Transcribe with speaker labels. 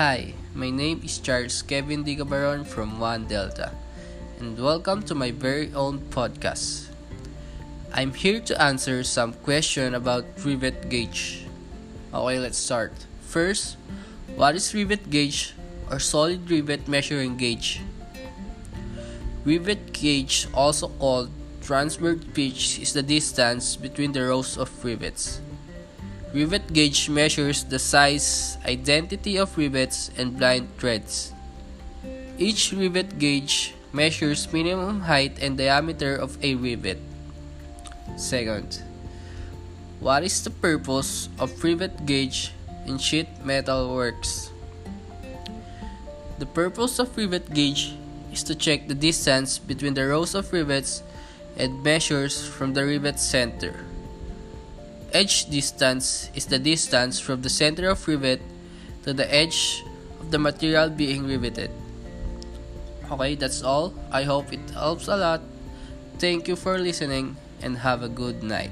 Speaker 1: Hi, my name is Charles Kevin Digabaron from One Delta, and welcome to my very own podcast. I'm here to answer some question about rivet gauge. Okay, let's start. First, what is rivet gauge or solid rivet measuring gauge? Rivet gauge, also called transverse pitch, is the distance between the rows of rivets. Rivet gauge measures the size, identity of rivets, and blind threads. Each rivet gauge measures minimum height and diameter of a rivet. Second, what is the purpose of rivet gauge in sheet metal works? The purpose of rivet gauge is to check the distance between the rows of rivets and measures from the rivet center. Edge distance is the distance from the center of rivet to the edge of the material being riveted. Okay, that's all. I hope it helps a lot. Thank you for listening and have a good night.